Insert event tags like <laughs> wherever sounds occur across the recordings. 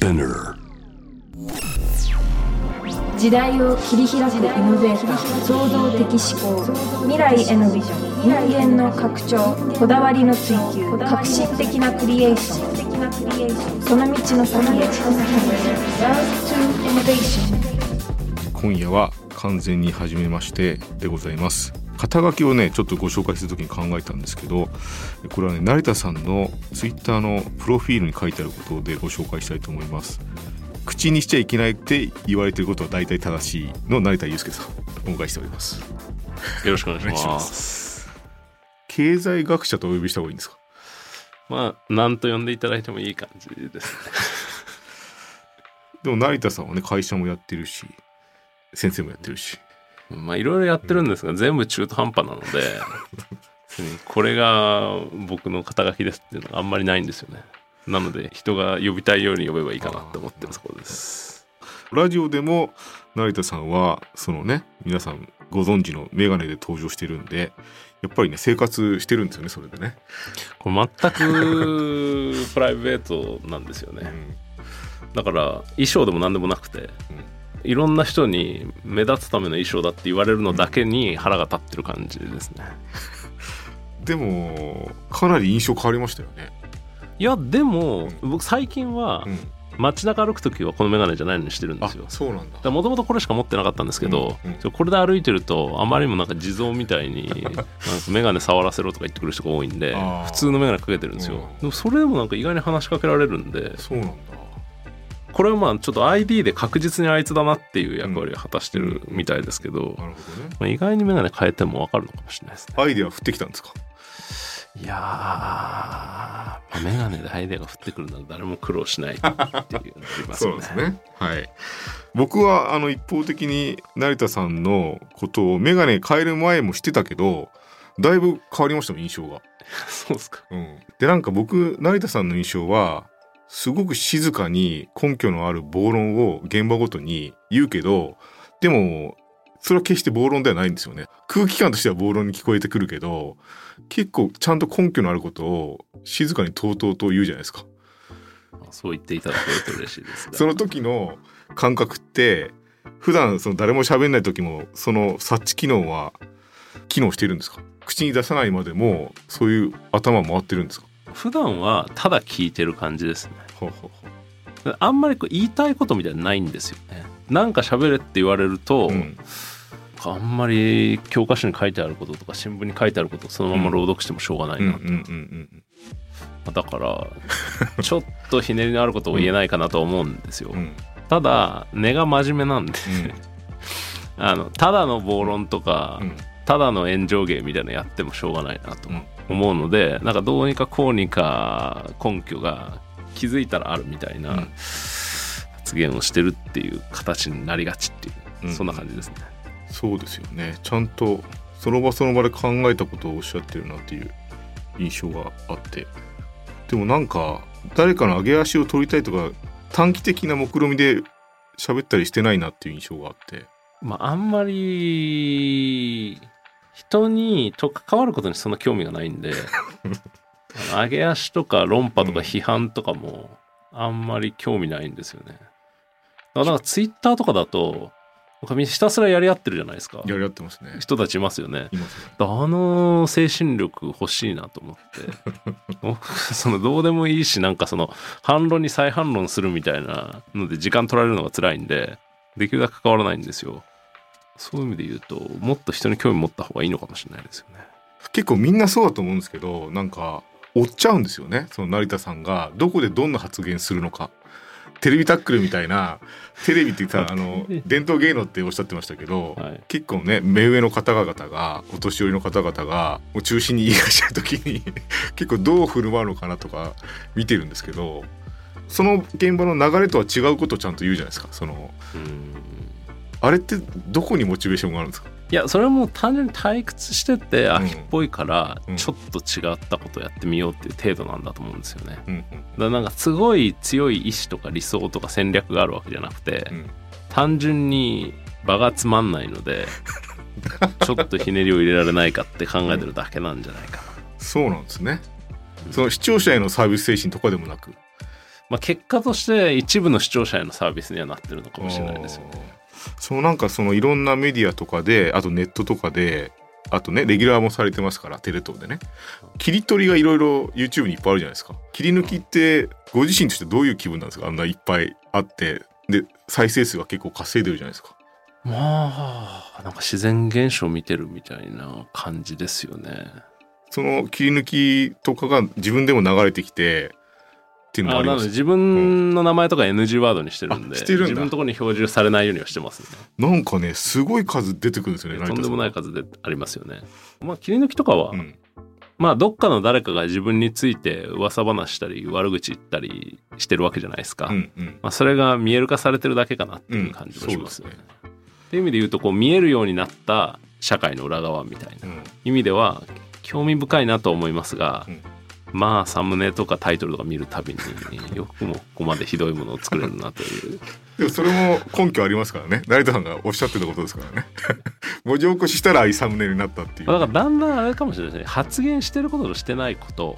Spinner. 時代を切り開くイノベーター創造的思考未来へのビジョン人間の拡張こだわりの追求革新的なクリエーション。その道の先へ。Love to Innovation 今夜は完全に初めましてでございます肩書きをねちょっとご紹介するときに考えたんですけどこれはね成田さんのツイッターのプロフィールに書いてあることでご紹介したいと思います。口にしちゃいけないって言われてることは大体正しいの成田悠介さん。お迎えしております。よろしくお願いします。経済学者とお呼びした方がいいんですか？まあ何と呼んでいただいてもいい感じですね。<laughs> でも成田さんはね会社もやってるし先生もやってるしまあいろいろやってるんですが、全部中途半端なのでこれが僕の肩書きですっていうのがあんまりないんですよね。なので人が呼びたいように呼べばいいかなって思ってるところです。ラジオでも成田さんはそのね皆さんご存知のメガネで登場してるんでやっぱりね生活してるんですよねそれでね、これ全くプライベートなんですよね。だから衣装でも何でもなくて、いろんな人に目立つための衣装だって言われるのだけに腹が立ってる感じですね。<laughs> でもかなり印象変わりましたよね、いやでも僕最近はうん、街中歩く時はこの眼鏡じゃないのにしてるんであすよ。そうなんだ。もともとこれしか持ってなかったんですけど、うんうん。これで歩いてるとあまりにもなんか地蔵みたいになんか眼鏡触らせろとか言ってくる人が多いんで普通の眼鏡かけてるんですよ、うん。でもそれでもなんか意外に話しかけられるんでそうなんだこれはまあちょっと ID で確実にあいつだなっていう役割を果たしてるみたいですけど、まあ、意外に眼鏡変えても分かるのかもしれないですね。アイデア降ってきたんですかいやー、まあ、眼鏡でアイデアが降ってくるのは誰も苦労しないっていうのがありますそうですね。はい。僕はあの一方的に成田さんのことをメガネ変える前も知ってたけどだいぶ変わりましたもん印象が。<laughs> そうですか。うん、でなんか僕成田さんの印象はすごく静かに根拠のある暴論を現場ごとに言うけどでもそれは決して暴論ではないんですよね。空気感としては暴論に聞こえてくるけど結構ちゃんと根拠のあることを静かにとうとうと言うじゃないですか。まあそう言っていただけると嬉しいですが。その時の感覚って普段その誰も喋んない時もその察知機能は機能してるんですか？口に出さないまでもそういう頭回ってるんですか？普段はただ聞いてる感じですね。ほうほうほう。あんまりこう言いたいことみたいなのないんですよね。なんか喋れって言われると、うん。あんまり教科書に書いてあることとか新聞に書いてあることをそのまま朗読してもしょうがないな、うんうんうんうんだから <laughs> ちょっとひねりのあることを言えないかなと思うんですよ、うん。ただ根が真面目なんで。うん。<laughs> あのただの暴論とか、うん。ただの炎上芸みたいなのやってもしょうがないなと。うん思うのでなんかどうにかこうにか根拠が気づいたらあるみたいなうん。発言をしてるっていう形になりがちっていう、うん。そんな感じですね。そうですよね。ちゃんとその場その場で考えたことをおっしゃってるなっていう印象があって。でもなんか誰かの上げ足を取りたいとか短期的な目論見みで喋ったりしてないなっていう印象があって。まあ、あんまり人にと関わることにそんな興味がないんで <laughs> 上げ足とか論破とか批判とかもあんまり興味ないんですよね。だからなんかツイッターとかだとみんなひたすらやり合ってるじゃないですか。やり合ってますね。人たちいますよね。いますね。あの精神力欲しいなと思って。<laughs> 僕そのどうでもいいしなんかその反論に再反論するみたいなので時間取られるのが辛いんでできるだけ関わらないんですよそういう意味で言うともっと人に興味持った方がいいのかもしれないですよね。結構みんなそうだと思うんですけどなんか追っちゃうんですよね。その成田さんがどこでどんな発言するのか。テレビタックルみたいなテレビってさあの <laughs> 伝統芸能っておっしゃってましたけど、はい。結構ね目上の方々がお年寄りの方々がもう中心にいらっしゃる時に <laughs> 結構どう振る舞うのかなとか見てるんですけどその現場の流れとは違うことをちゃんと言うじゃないですか。そのうんあれってどこにモチベーションがあるんですか？いやそれはもう単純に退屈しててん秋っぽいからうん。ちょっと違ったことやってみようっていう程度なんだと思うんですよね。うんだからなんかすごい強い意志とか理想とか戦略があるわけじゃなくて、単純に場がつまんないので <laughs> ちょっとひねりを入れられないかって考えてるだけなんじゃないかな、そうなんですね。その視聴者へのサービス精神とかでもなく？まあ、結果として一部の視聴者へのサービスにはなってるのかもしれないですよね。そのなんかそのいろんなメディアとかであとネットとかであとねレギュラーもされてますからテレ東でね。切り取りがいろいろ YouTube にいっぱいあるじゃないですか。切り抜きってご自身としてどういう気分なんですか？あんないっぱいあってで再生数が結構稼いでるじゃないですか。まあなんか自然現象見てるみたいな感じですよね。その切り抜きとかが自分でも流れてきてっていうのもありまあなのです自分の名前とか NG ワードにしてるんで、あしてるんだ自分のところに表示されないようにはしてますね。なんかねすごい数出てくるんですよねとんでもない数でありますよね。まあ切り抜きとかは、うんまあどっかの誰かが自分について噂話したり悪口言ったりしてるわけじゃないですか。うんうんまあ、それが見える化されてるだけかなっていう感じもしますよね。っていう意味で言うとこう見えるようになった社会の裏側みたいなうん意味では興味深いなと思いますが、うんまあサムネとかタイトルとか見るたびによくもここまでひどいものを作れるなという。でもそれも根拠ありますからね。成田さんがおっしゃってたことですからね。文字起こししたらああいうサムネになったっていう。だからだんだんあれかもしれないですね。発言してることとしてないこと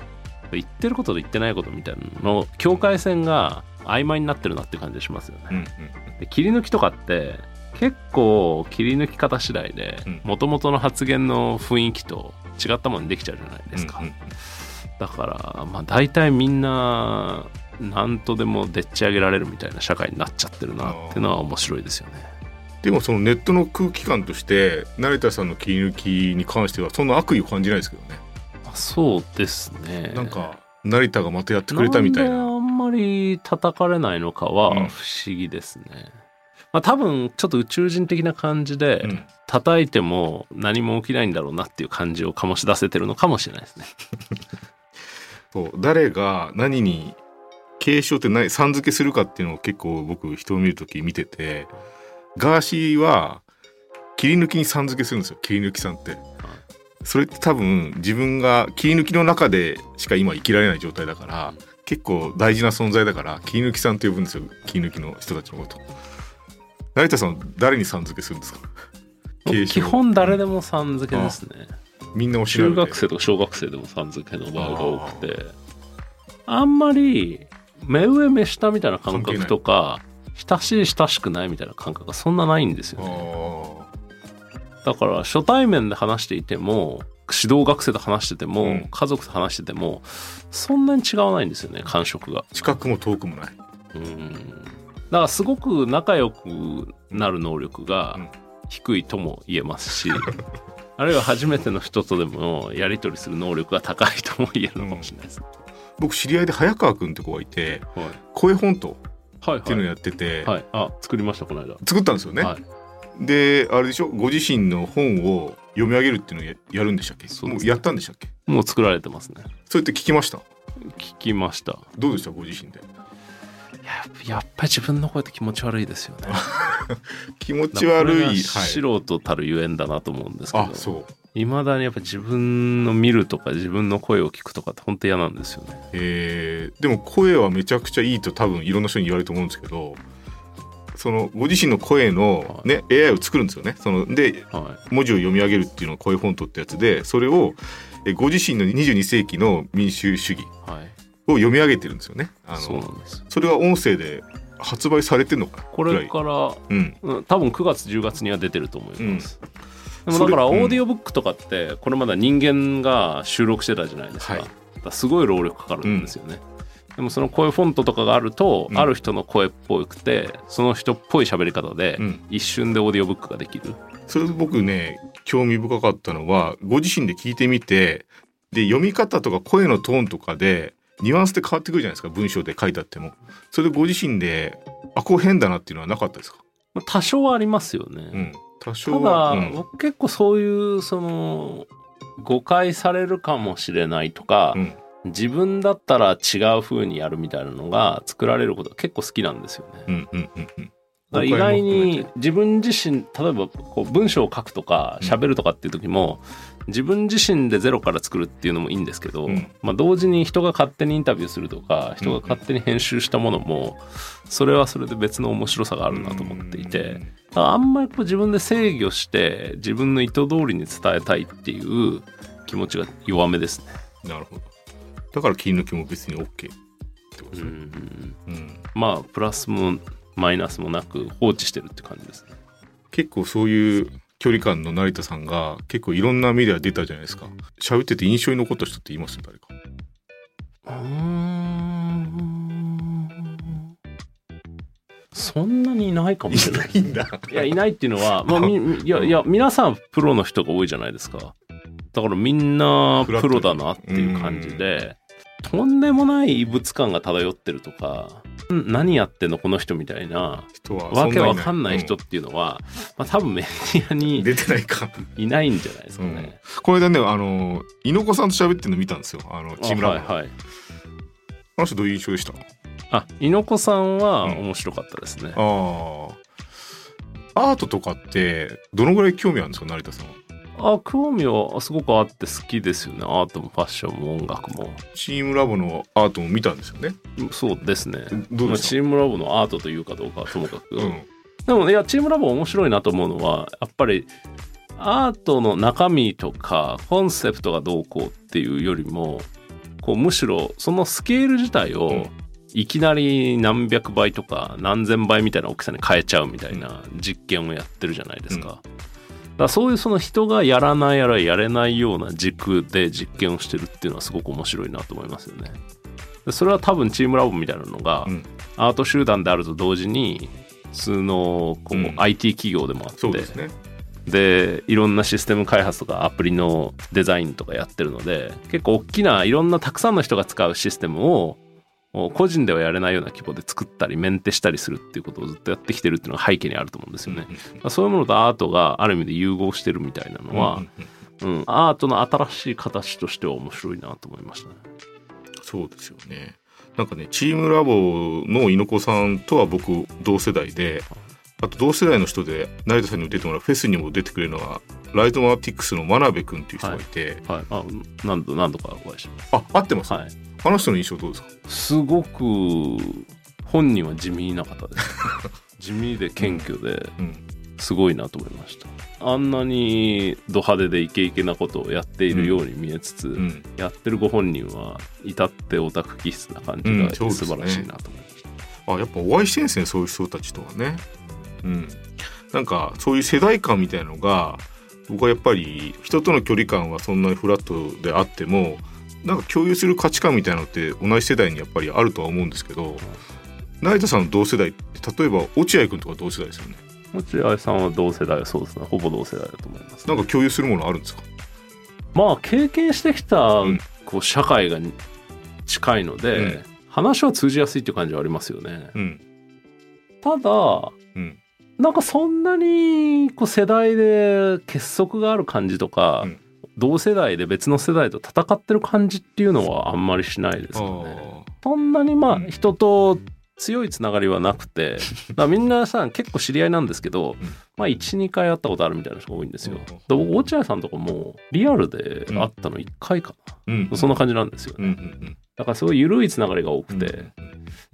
言ってることと言ってないことみたいなのの境界線が曖昧になってるなって感じしますよね。うんうんで切り抜きとかって結構切り抜き方次第でうんもともとの発言の雰囲気と違ったものにできちゃうじゃないですか、うんうんだからまあ大体みんな何とでもでっち上げられるみたいな社会になっちゃってるなっていうのは面白いですよね。でもそのネットの空気感として成田さんの切り抜きに関してはそんな悪意を感じないですけどねあそうですね。なんか成田がまたやってくれたみたいなんであんまり叩かれないのかはうん不思議ですね。まあ多分ちょっと宇宙人的な感じで、うん叩いても何も起きないんだろうなっていう感じを醸し出せてるのかもしれないですね。そう誰が何に継承って何さん付けするかっていうのを結構僕人を見るとき見ててガーシーは切り抜きにさん付けするんですよ切り抜きさんって。それって多分自分が切り抜きの中でしか今生きられない状態だから結構大事な存在だから切り抜きさんって呼ぶんですよ切り抜きの人たちのこと。成田さんは誰にさん付けするんですか？基本誰でもさん付けですね。みんな中学生とか小学生でもさん付けの場合が多くて。あんまり目上目下みたいな感覚とか親しい親しくないみたいな感覚がそんなないんですよあね。ー。だから初対面で話していても指導学生と話してても、うん。家族と話しててもそんなに違わないんですよね感触が。近くも遠くもない。うん。だからすごく仲良くなる能力がうん。低いとも言えますし、<laughs> あるいは初めての人とでもやり取りする能力が高いとも言えるのかもしれないです。僕知り合いで早川くんって子がいてはい声フォントはいっていうのをはいやってて、はい、あ作りましたこの間。作ったんですよね。はいであれでしょ？ご自身の本を読み上げるっていうのをややるんでしたっけ？もうやったんでしたっけ？もう作られてますね。それって聞きました？聞きました。どうでしたご自身で？ややっぱり自分の声って気持ち悪いですよね。<laughs> 気持ち悪い、素人たるゆえんだなと思うんですけどあそう。いまだにやっぱ自分の見るとか自分の声を聞くとかって本当嫌なんですよね。えー。でも声はめちゃくちゃいいと多分いろんな人に言われると思うんですけどそのご自身の声の、ね AI を作るんですよね。そのでは文字を読み上げるっていうのが声フォントってやつでそれをえご自身の22世紀の民主主義。い、はい、を読み上げてるんですよね。あそうなのんです。それが音声で発売されてるのかなこれから、うん。うん、多分9月10月には出てると思います。でもそれだからオうん。ーディオブックとかってこれまだ人間が収録してたじゃないですか,、はい。だからすごい労力かかるんですよね。でもその声フォントとかがあると、うんある人の声っぽくてその人っぽい喋り方で、うん。一瞬でオーディオブックができる。それで僕ね興味深かったのはご自身で聞いてみてで読み方とか声のトーンとかでニュアンスで変わってくるじゃないですか文章で書いてあっても。それでご自身であこう変だなっていうのはなかったですか、まあ多少はありますよね。うん、多た少はだ、うん。僕結構そういうその誤解されるかもしれないとか、うん。自分だったら違う風にやるみたいなのが作られることが結構好きなんですよね。うんうんうんうん意外にて。自分自身例えばこう文章を書くとかうん。喋るとかっていう時も、自分自身でゼロから作るっていうのもいいんですけど、うん。まあ、同時に人が勝手にインタビューするとか人が勝手に編集したものもそれはそれで別の面白さがあるなと思っていて。あんまりこう自分で制御して自分の意図通りに伝えたいっていう気持ちが弱めですね。なるほど。だから切り抜きも別に OK ってってことうですね。ん。うん。まあプラスもマイナスもなく放置してるって感じですね結構そういう距離感の成田さんが結構いろんなメディア出たじゃないですか。喋ってて印象に残った人っています？誰か。うーんそんなにいないかもしれないいんだ。いやいないっていうのは、<laughs> まあ、みみいやいや皆さんプロの人が多いじゃないですかだからみんなプロだなっていう感じでとんでもない異物感が漂ってるとかん何やってんのこの人みたいな人はわけわかそんない人っていうのは、まあ、多分メディアうんに出てないか。いないんじゃないですかね。この間ねあの猪子さんと喋ってるの見たんですよ。あのチームラボの。あはいはいあの人どういう印象でした？あ猪子さんはうん面白かったですね。ああ。アートとかってどのぐらい興味あるんですか成田さんは？あ興味はすごくあって好きですよねアートもファッションも音楽もチームラボのアートも見たんですよね。そうですねどうでした？まあチームラボのアートというかどうかはともかく、うん。でもいやチームラボ面白いなと思うのはやっぱりアートの中身とかコンセプトがどうこうっていうよりもこうむしろそのスケール自体をうんいきなり何百倍とか何千倍みたいな大きさに変えちゃうみたいな実験をやってるじゃないですか。うんだそういうその人がやらないやらやれないような軸で実験をしてるっていうのはすごく面白いなと思いますよね。でそれは多分チームラボみたいなのがうんアート集団であると同時に普通のこう、うん IT 企業でもあってそうですね。でいろんなシステム開発とかアプリのデザインとかやってるので結構大きないろんなたくさんの人が使うシステムを個人ではやれないような規模で作ったりメンテしたりするっていうことをずっとやってきてるっていうのが背景にあると思うんですよね。まあそういうものとアートがある意味で融合してるみたいなのは、うんアートの新しい形としては面白いなと思いましたね。そうですよね。なんかねチームラボの猪子さんとは僕同世代であと同世代の人で成田さんにも出てもらうフェスにも出てくれるのはライトマティックスの真鍋君っていう人がいて、はい、あ何度何度かお会いします。あ合ってます、はいあの人の印象どうですか？すごく本人は地味な方です。<laughs> 地味で謙虚でうん。すごいなと思いました。あんなにド派手でイケイケなことをやっているように見えつつ、うん。やってるご本人は至ってオタク気質な感じが素晴らしいなと思いました、あやっぱお会いしてんですねそういう人たちとはね。うん。なんかそういう世代間みたいのが僕はやっぱり人との距離感はそんなにフラットであってもなんか共有する価値観みたいなのって同じ世代にやっぱりあるとは思うんですけど成田さんの同世代って例えば落合君とか同世代ですよね。落合さんは同世代そうですね。ほぼ同世代だと思います。なんか共有するものあるんですか？まあ経験してきたうん。こう社会が近いので、うん。話は通じやすいっていう感じはありますよね。うん。ただうん。なんかそんなにこう世代で結束がある感じとか、うん同世代で別の世代と戦ってる感じっていうのはあんまりしないですあよね。ーそんなにまあうん人と強いつながりはなくて、<laughs> みんなさ結構知り合いなんですけど、うん。まあ12回会ったことあるみたいな人が多いんですよ。うんで僕落合さんとかもリアルで会ったの1回かうんな、そんな感じなんですよね。んだからすごい緩いつながりが多くうんて、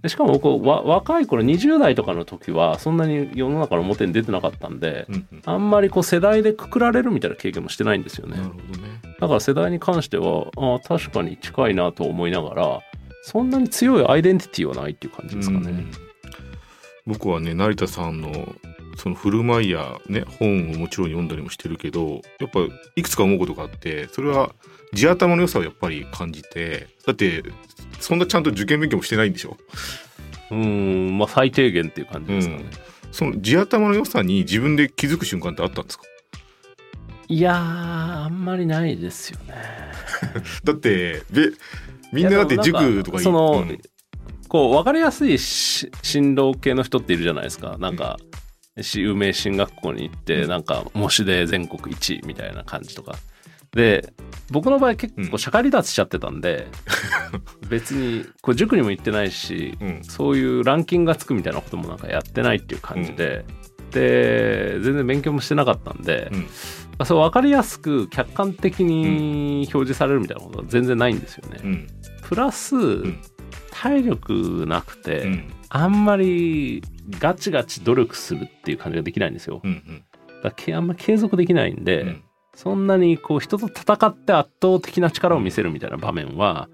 でしかも僕わ若い頃20代とかの時はそんなに世の中の表に出てなかったんで、あんまりこう世代でくくられるみたいな経験もしてないんですよね。なる。ほどね。だから世代に関してはああ確かに近いなと思いながらそんなに強いアイデンティティはないっていう感じですかね。うん僕はね成田さんのその振る舞いやね本をもちろん読んだりもしてるけどやっぱいくつか思うことがあってそれは地頭の良さをやっぱり感じてだってそんなちゃんと受験勉強もしてないんでしょ？うーんまあ最低限っていう感じですかね。その地頭の良さに自分で気づく瞬間ってあったんですか？いやーあんまりないですよね。<laughs> だってべみんなだって塾とかその、うん。こう分かりやすいし進路系の人っているじゃないですか。なんか、し有名進学校に行って、うん。なんか模試で全国1位みたいな感じとか。で僕の場合結うん。構社会離脱しちゃってたんで、<laughs> 別にこう塾にも行ってないし、うん。そういうランキングがつくみたいなこともなんかやってないっていう感じで、で全然勉強もしてなかったんで、あそう分かりやすく客観的に表示されるみたいなことは全然ないんですよね。うん。プラス、ん。体力なくて、うん。あんまりガチガチ努力するっていう感じができないんですよ。うんうん。だあんま継続できないんで、うん。そんなにこう人と戦って圧倒的な力を見せるみたいな場面は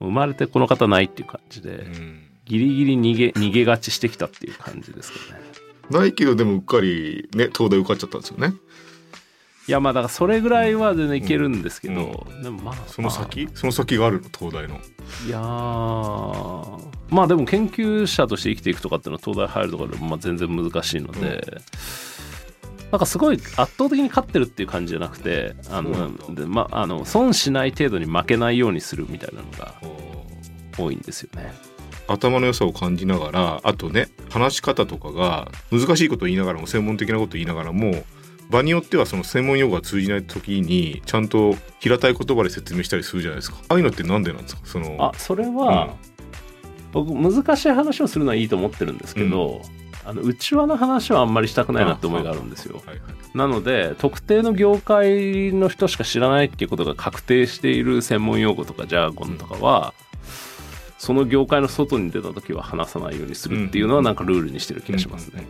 生まれてこの方ないっていう感じで、うん。ギリギリ逃げ <laughs> 逃げがちしてきたっていう感じですけどね。ないけどでもうっかりね東大受かっちゃったんですよねいやまあだからそれぐらいは全然いけるんですけど、でもまあその先？その先があるの？東大の。いやー。まあでも研究者として生きていくとかっていうのは東大入るとかでもまあ全然難しいので、なんかすごい圧倒的に勝ってるっていう感じじゃなくてあので、まあ、あの損しない程度に負けないようにするみたいなのが多いんですよね。頭の良さを感じながらあとね話し方とかが難しいことを言いながらも専門的なことを言いながらも場によってはその専門用語が通じない時にちゃんと平たい言葉で説明したりするじゃないですか。ああいうのってなんでなんですか？そのあそれは、僕難しい話をするのはいいと思ってるんですけど、あの内輪の話はあんまりしたくないなって思いがあるんですよ。はいはい。なので特定の業界の人しか知らないっていうことが確定している専門用語とかジャーゴンとかは、その業界の外に出た時は話さないようにするっていうのはなんかルールにしてる気がしますね。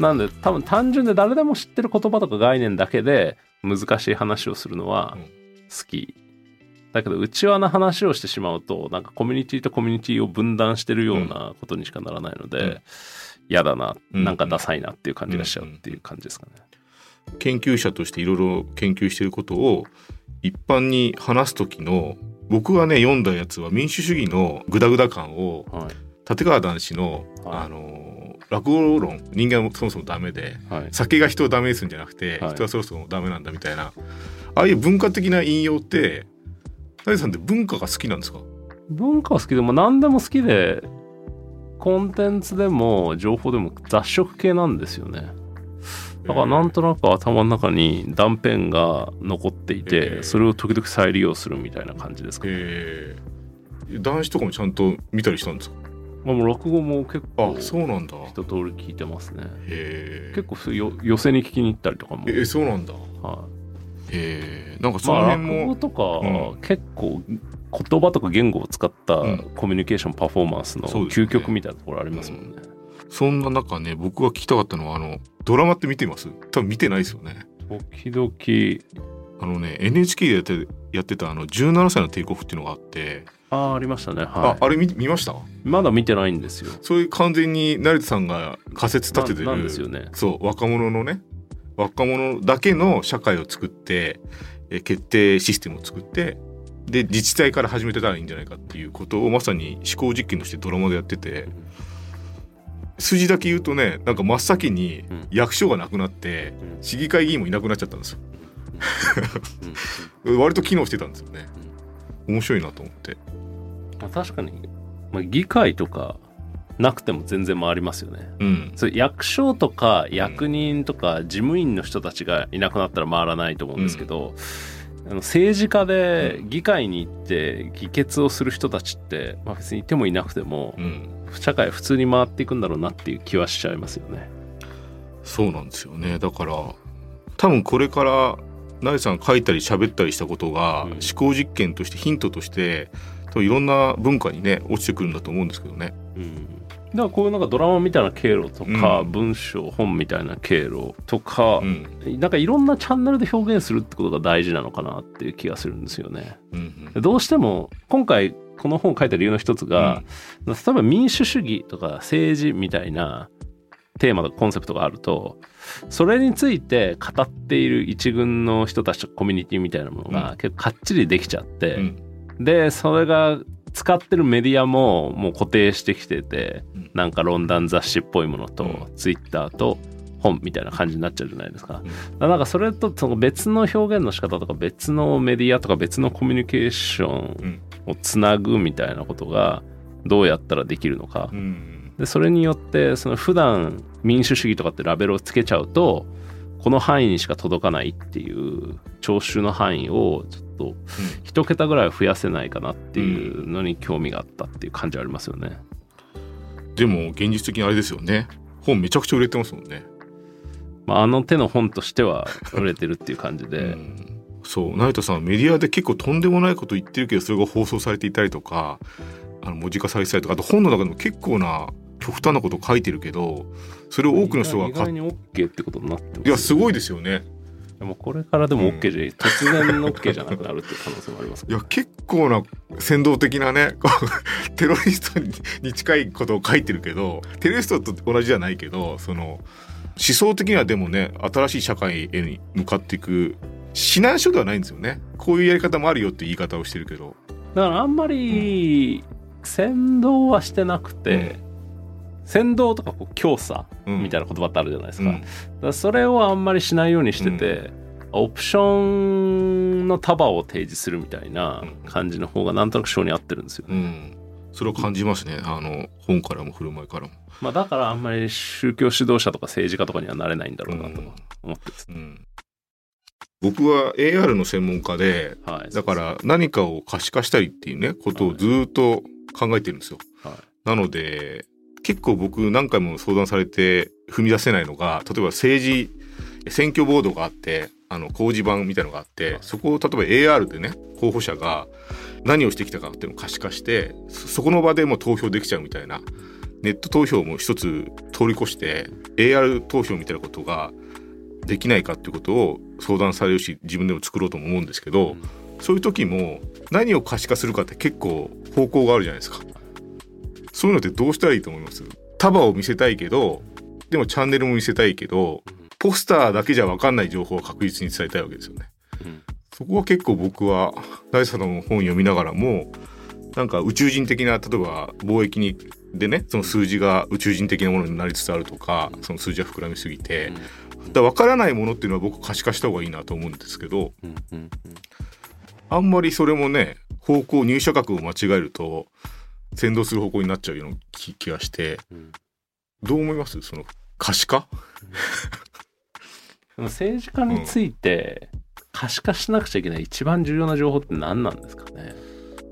なんで多分単純で誰でも知ってる言葉とか概念だけで難しい話をするのはうん。好き。だけど内輪の話をしてしまうとなんかコミュニティとコミュニティを分断してるようなことにしかならないので、うん。嫌だな、うん。なんかダサいなっていう感じがしちゃうっていう感じですかね。研究者としていろいろ研究していることを一般に話す時の僕がね読んだやつは民主主義のグダグダ感をはい。立川談志の、はい。あの落語論人間はそもそもダメではい。酒が人をダメにするんじゃなくて、はい。人はそもそもダメなんだみたいなああいう文化的な引用って谷さんって文化が好きなんですか？文化は好きでも何でも好きでコンテンツでも情報でも雑食系なんですよね。だからなんとなく頭の中に断片が残っていへてー。それを時々再利用するみたいな感じですかね、えー、男子とかもちゃんと見たりしたんですか？まあ、もう落語も結構あそうなんだ。一通り聞いてますね。へえ。結構よ寄せに聞きに行ったりとかも、えーそうなんだ。はへえ。んかい、まあその辺も、落語とか、う結構言葉とか言語を使ったうん。コミュニケーションパフォーマンスの究極みたいなところありますもんね。そんな中ね僕が聞きたかったのはあのドラマって見てます？多分見てないですよね。時々あのね NHK でやってやってたあの17歳の帝国っていうのがあって、ああありましたね。あはあれ見見ました？いまだ見てないんですよ。そういう完全に成田さんが仮説立ててるななんですよね。そう若者のね若者だけの社会を作ってえ決定システムを作ってで自治体から始めてたらいいんじゃないかっていうことをまさに思考実験としてドラマでやってて数字だけ言うとねなんか真っ先にうん。役所がなくなってうん。市議会議員もいなくなっちゃったんですよ。うん。<laughs> 割と機能してたんですよね。面白いなと思ってまあ確かに、まあ、議会とかなくても全然回りますよね。うん。それ役所とか役人とか事務員の人たちがいなくなったら回らないと思うんですけど、あの政治家で議会に行って議決をする人たちって、まあ、別にいてもいなくてもうん。社会普通に回っていくんだろうなっていう気はしちゃいますよね。そうなんですよね。だから多分これから成さんが書いたり喋ったりしたことが、うん。思考実験としてヒントとしていろんな文化にね落ちてくるんだと思うんですけどね。うん。だからこういうなんかドラマみたいな経路とか、うん。文章本みたいな経路とかう、ん。なんかいろんなチャンネルで表現するってことが大事なのかなっていう気がするんですよね。うんうん。どうしても今回この本を書いた理由の一つが、例えば民主主義とか政治みたいなテーマとかコンセプトがあるとそれについて語っている一軍の人たちとかコミュニティみたいなものが結構かっちりできちゃって、うんでそれが使ってるメディアももう固定してきてて、うん。なんか論壇雑誌っぽいものと、うん。ツイッターと本みたいな感じになっちゃうじゃないですか。うなんかそれとその別の表現の仕方とか別のメディアとか別のコミュニケーションうん。をつなぐみたいなことがどうやったらできるのか。う。ん。でそれによってその普段民主主義とかってラベルをつけちゃうとこの範囲にしか届かないっていう聴衆の範囲をちょっと一桁ぐらいは増やせないかなっていうのに興味があったっていう感じはありますよね。でも現実的にあれですよね。本めちゃくちゃ売れてますもんね。まあ、あの手の本としては売れてるっていう感じで、<laughs> うん。そう。成田さんはメディアで結構とんでもないこと言ってるけどそれが放送されていたりとかあの文字化されてたりとかあと本の中でも結構な極端なことを書いてるけどそれを多くの人が買っ OK ってことになってますいやすごいでですよねでもこれからでも OK じゃ、突然の OK じゃなくなるっていう可能性もありますいや結構な先導的なね <laughs> テロリストにに近いことを書いてるけどテロリストと同じじゃないけどその思想的にはでもね新しい社会へに向かっていく指南書ではないんですよね。こういうやり方もあるよって言い方をしてるけど。だからあんまり先導はしてなくて、先導とかこう強さうん。みたいな言葉ってあるじゃないですか,、からそれをあんまりしないようにしてて、オプションの束を提示するみたいな感じの方がなんとなく性に合ってるんですよね、うん。それを感じますね。あの本からも振る舞いからも、まあ、だからあんまり宗教指導者とか政治家とかにはなれないんだろうなとうん。思ってます、うん、僕は AR の専門家ではい。だから何かを可視化したりっていうねことをずーっと考えてるんですよ。はい。なので結構僕何回も相談されて踏み出せないのが例えば政治選挙ボードがあってあの工事版みたいのがあってそこを例えば AR でね候補者が何をしてきたかっていうのを可視化してそこの場でもう投票できちゃうみたいなネット投票も一つ通り越して AR 投票みたいなことができないかっていうことを相談されるし自分でも作ろうとも思うんですけど、そういう時も何を可視化するかって結構方向があるじゃないですか。そういうのってどうしたらいいと思います？束を見せたいけどでもチャンネルも見せたいけどポスターだけじゃ分かんない情報は確実に伝えたいわけですよね。うん。そこは結構僕は大佐の本読みながらもなんか宇宙人的な例えば貿易にでねその数字が宇宙人的なものになりつつあるとかその数字は膨らみすぎてだから分からないものっていうのは僕可視化した方がいいなと思うんですけどうんうんうん。あんまりそれもね方向入社角を間違えると先導する方向になっちゃうような気気がして。うん。どう思います？その可視化？<laughs> でも政治家について可視化しなくちゃいけない一番重要な情報って何なんですかね？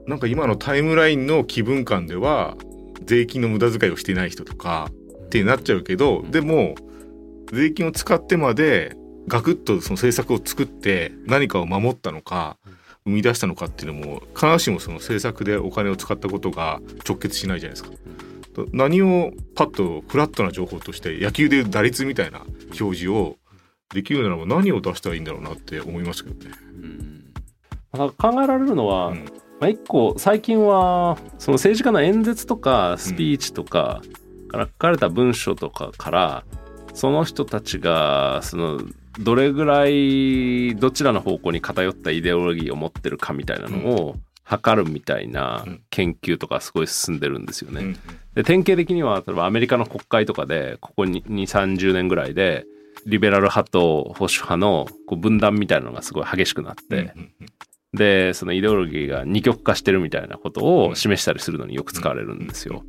なんか今のタイムラインの気分感では税金の無駄遣いをしていない人とかってなっちゃうけど、うん。でも税金を使ってまでガクッとその政策を作って何かを守ったのか生み出したのかっていうのも必ずしもその政策でお金を使ったことが直結しないじゃないですか。と何をパッとフラットな情報として野球で打率みたいな表示をできるならば何を出したらいいんだろうなって思いますけどね。うん考えられるのは、うんまあ、一個最近はその政治家の演説とかスピーチとかから書かれた文書とかからその人たちがそのどれぐらいどちらの方向に偏ったイデオロギーを持ってるかみたいなのを測るみたいなうん。研究とかすごい進んでるんですよね。うんで典型的には例えばアメリカの国会とかでここに2 3 0年ぐらいでリベラル派と保守派のこう分断みたいなのがすごい激しくなって、でそのイデオロギーが二極化してるみたいなことを示したりするのによく使われるんですよ。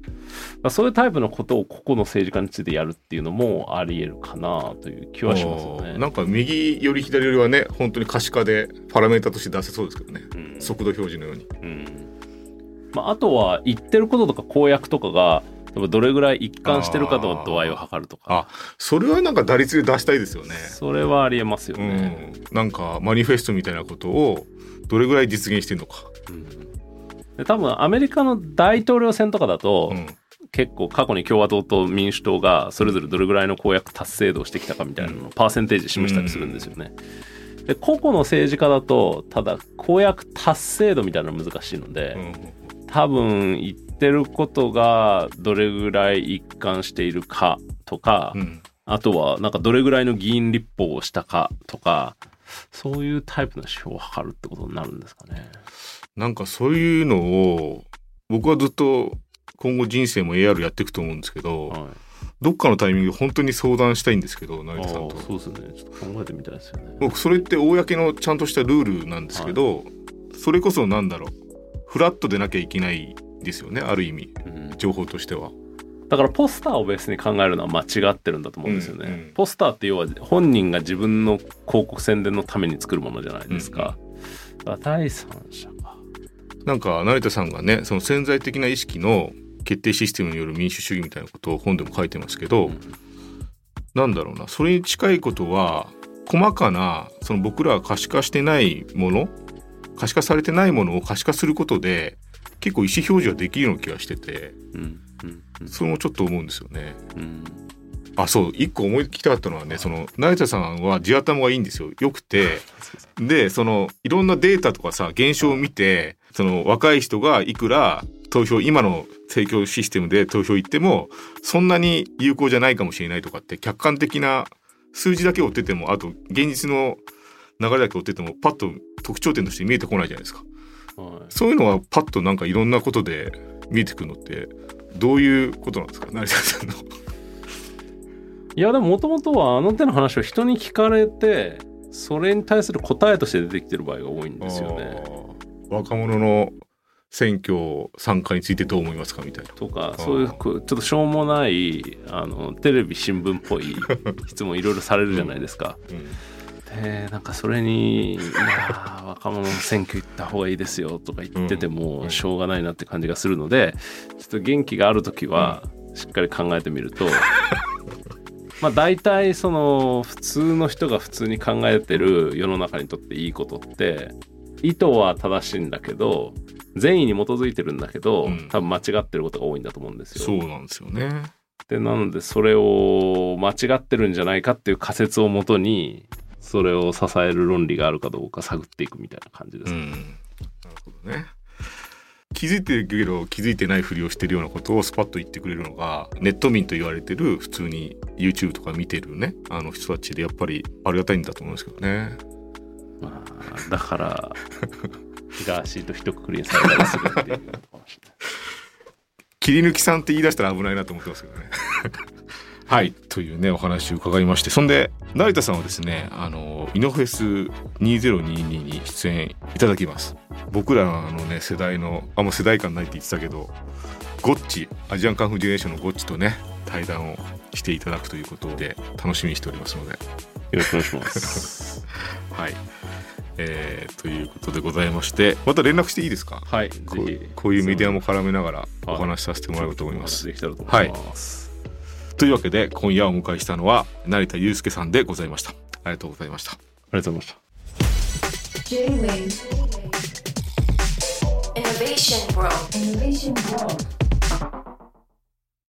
そういうタイプのことを個々の政治家についてやるっていうのもありえるかなという気はしますよね。なんか右より左よりはね本当に可視化でパラメータとして出せそうですけどね。うん。速度表示のように。うん。まあ、あとは言ってることとか公約とかがどれぐらい一貫してるかの度合いを測るとか。それはなんか打率で出したいですよね。それはありえますようね。ん。なんかマニフェストみたいなことをどれぐらい実現してるのか、うん。で多分アメリカの大統領選とかだと、うん。結構過去に共和党と民主党がそれぞれどれぐらいの公約達成度をしてきたかみたいなのをパーセンテージ示したりするんですよね。で個々の政治家だとただ公約達成度みたいなの難しいので、うん。多分言ってることがどれぐらい一貫しているかとか、うん。あとはなんかどれぐらいの議員立法をしたかとかそういうタイプの指標を測るってことになるんですかね。なんかそういうのを僕はずっと今後人生も AR やっていくと思うんですけど、はい、どっかのタイミングで本当に相談したいんですけど成田さんと。そうですね。ちょっと考えてみたいですよね。僕それって公のちゃんとしたルールなんですけど、それこそなんだろう。フラットでなきゃいけないですよねある意味。うん。情報としては。だからポスターをベースに考えるのは間違ってるんだと思うんですよね。うんうんポスターって要は本人が自分の広告宣伝のために作るものじゃないですか。だから第三者か。なんか成田さんがねその潜在的な意識の決定システムによる民主主義みたいなことを本でも書いてますけど、うんなんだろうなそれに近いことは細かなその僕らが可視化してないもの可視化されてないものを可視化することで結構意思表示ができるような気がしててうんうんうんそれもちょっと思うんですよね。うんあそう一個思いきたかったのはねその成田さんは地頭がいいんですよよくて <laughs> でそのいろんなデータとかさ現象を見てその若い人がいくら投票今の政教システムで投票行ってもそんなに有効じゃないかもしれないとかって客観的な数字だけ追っててもあと現実の流れだけ追っててもパッと特徴点として見えてこないじゃないですか。はいそういうのはパッとなんかいろんなことで見えてくるのってどういうことなんですか？成田さんの。いやでももともとはあの手の話を人に聞かれてそれに対する答えとして出てきてる場合が多いんですよね。若者の選挙参加についてどう思いますかみたいな。とかーそういうちょっとしょうもないあのテレビ新聞っぽい質問いろいろされるじゃないですか。でなんかそれに「いやー若者の選挙行った方がいいですよ」とか言っててもしょうがないなって感じがするのでちょっと元気がある時はしっかり考えてみると。<laughs> まあ大体その普通の人が普通に考えてる世の中にとっていいことって意図は正しいんだけど善意に基づいてるんだけど、うん多分間違ってることが多いんだと思うんですよ。そうなんですよね。でなのでそれを間違ってるんじゃないかっていう仮説をもとにそれを支える論理があるかどうか探っていくみたいな感じです。うん。なるほどね。気づいてるけど気づいてないふりをしてるようなことをスパッと言ってくれるのがネット民と言われてる普通に YouTube とか見てるねあの人たちでやっぱりありがたいんだと思うんですけどね。まあ、だから <laughs> ガーシーと一括りにされたりするっていう。<laughs> 切り抜きさんって言い出したら危ないなと思ってますけどね。はい。というねお話を伺いまして。そんで成田さんはですねあのイノフェス2022に出演いただきます。僕らのね世代のあんま世代感ないって言ってたけどゴッチアジアンカンフージェネレーションのゴッチとね対談をしていただくということで楽しみにしておりますので。よろしくお願いします。<laughs> はい、えーということでございましてまた連絡していいですか？はい、ぜこうひこういうメディアも絡めながらはい。お話しさせてもらおうと思います、できたらと思います。というわけで今夜お迎えしたのは成田悠介さんでございましたありがとうございましたありがとうございました。J-Wave Innovation World. Innovation World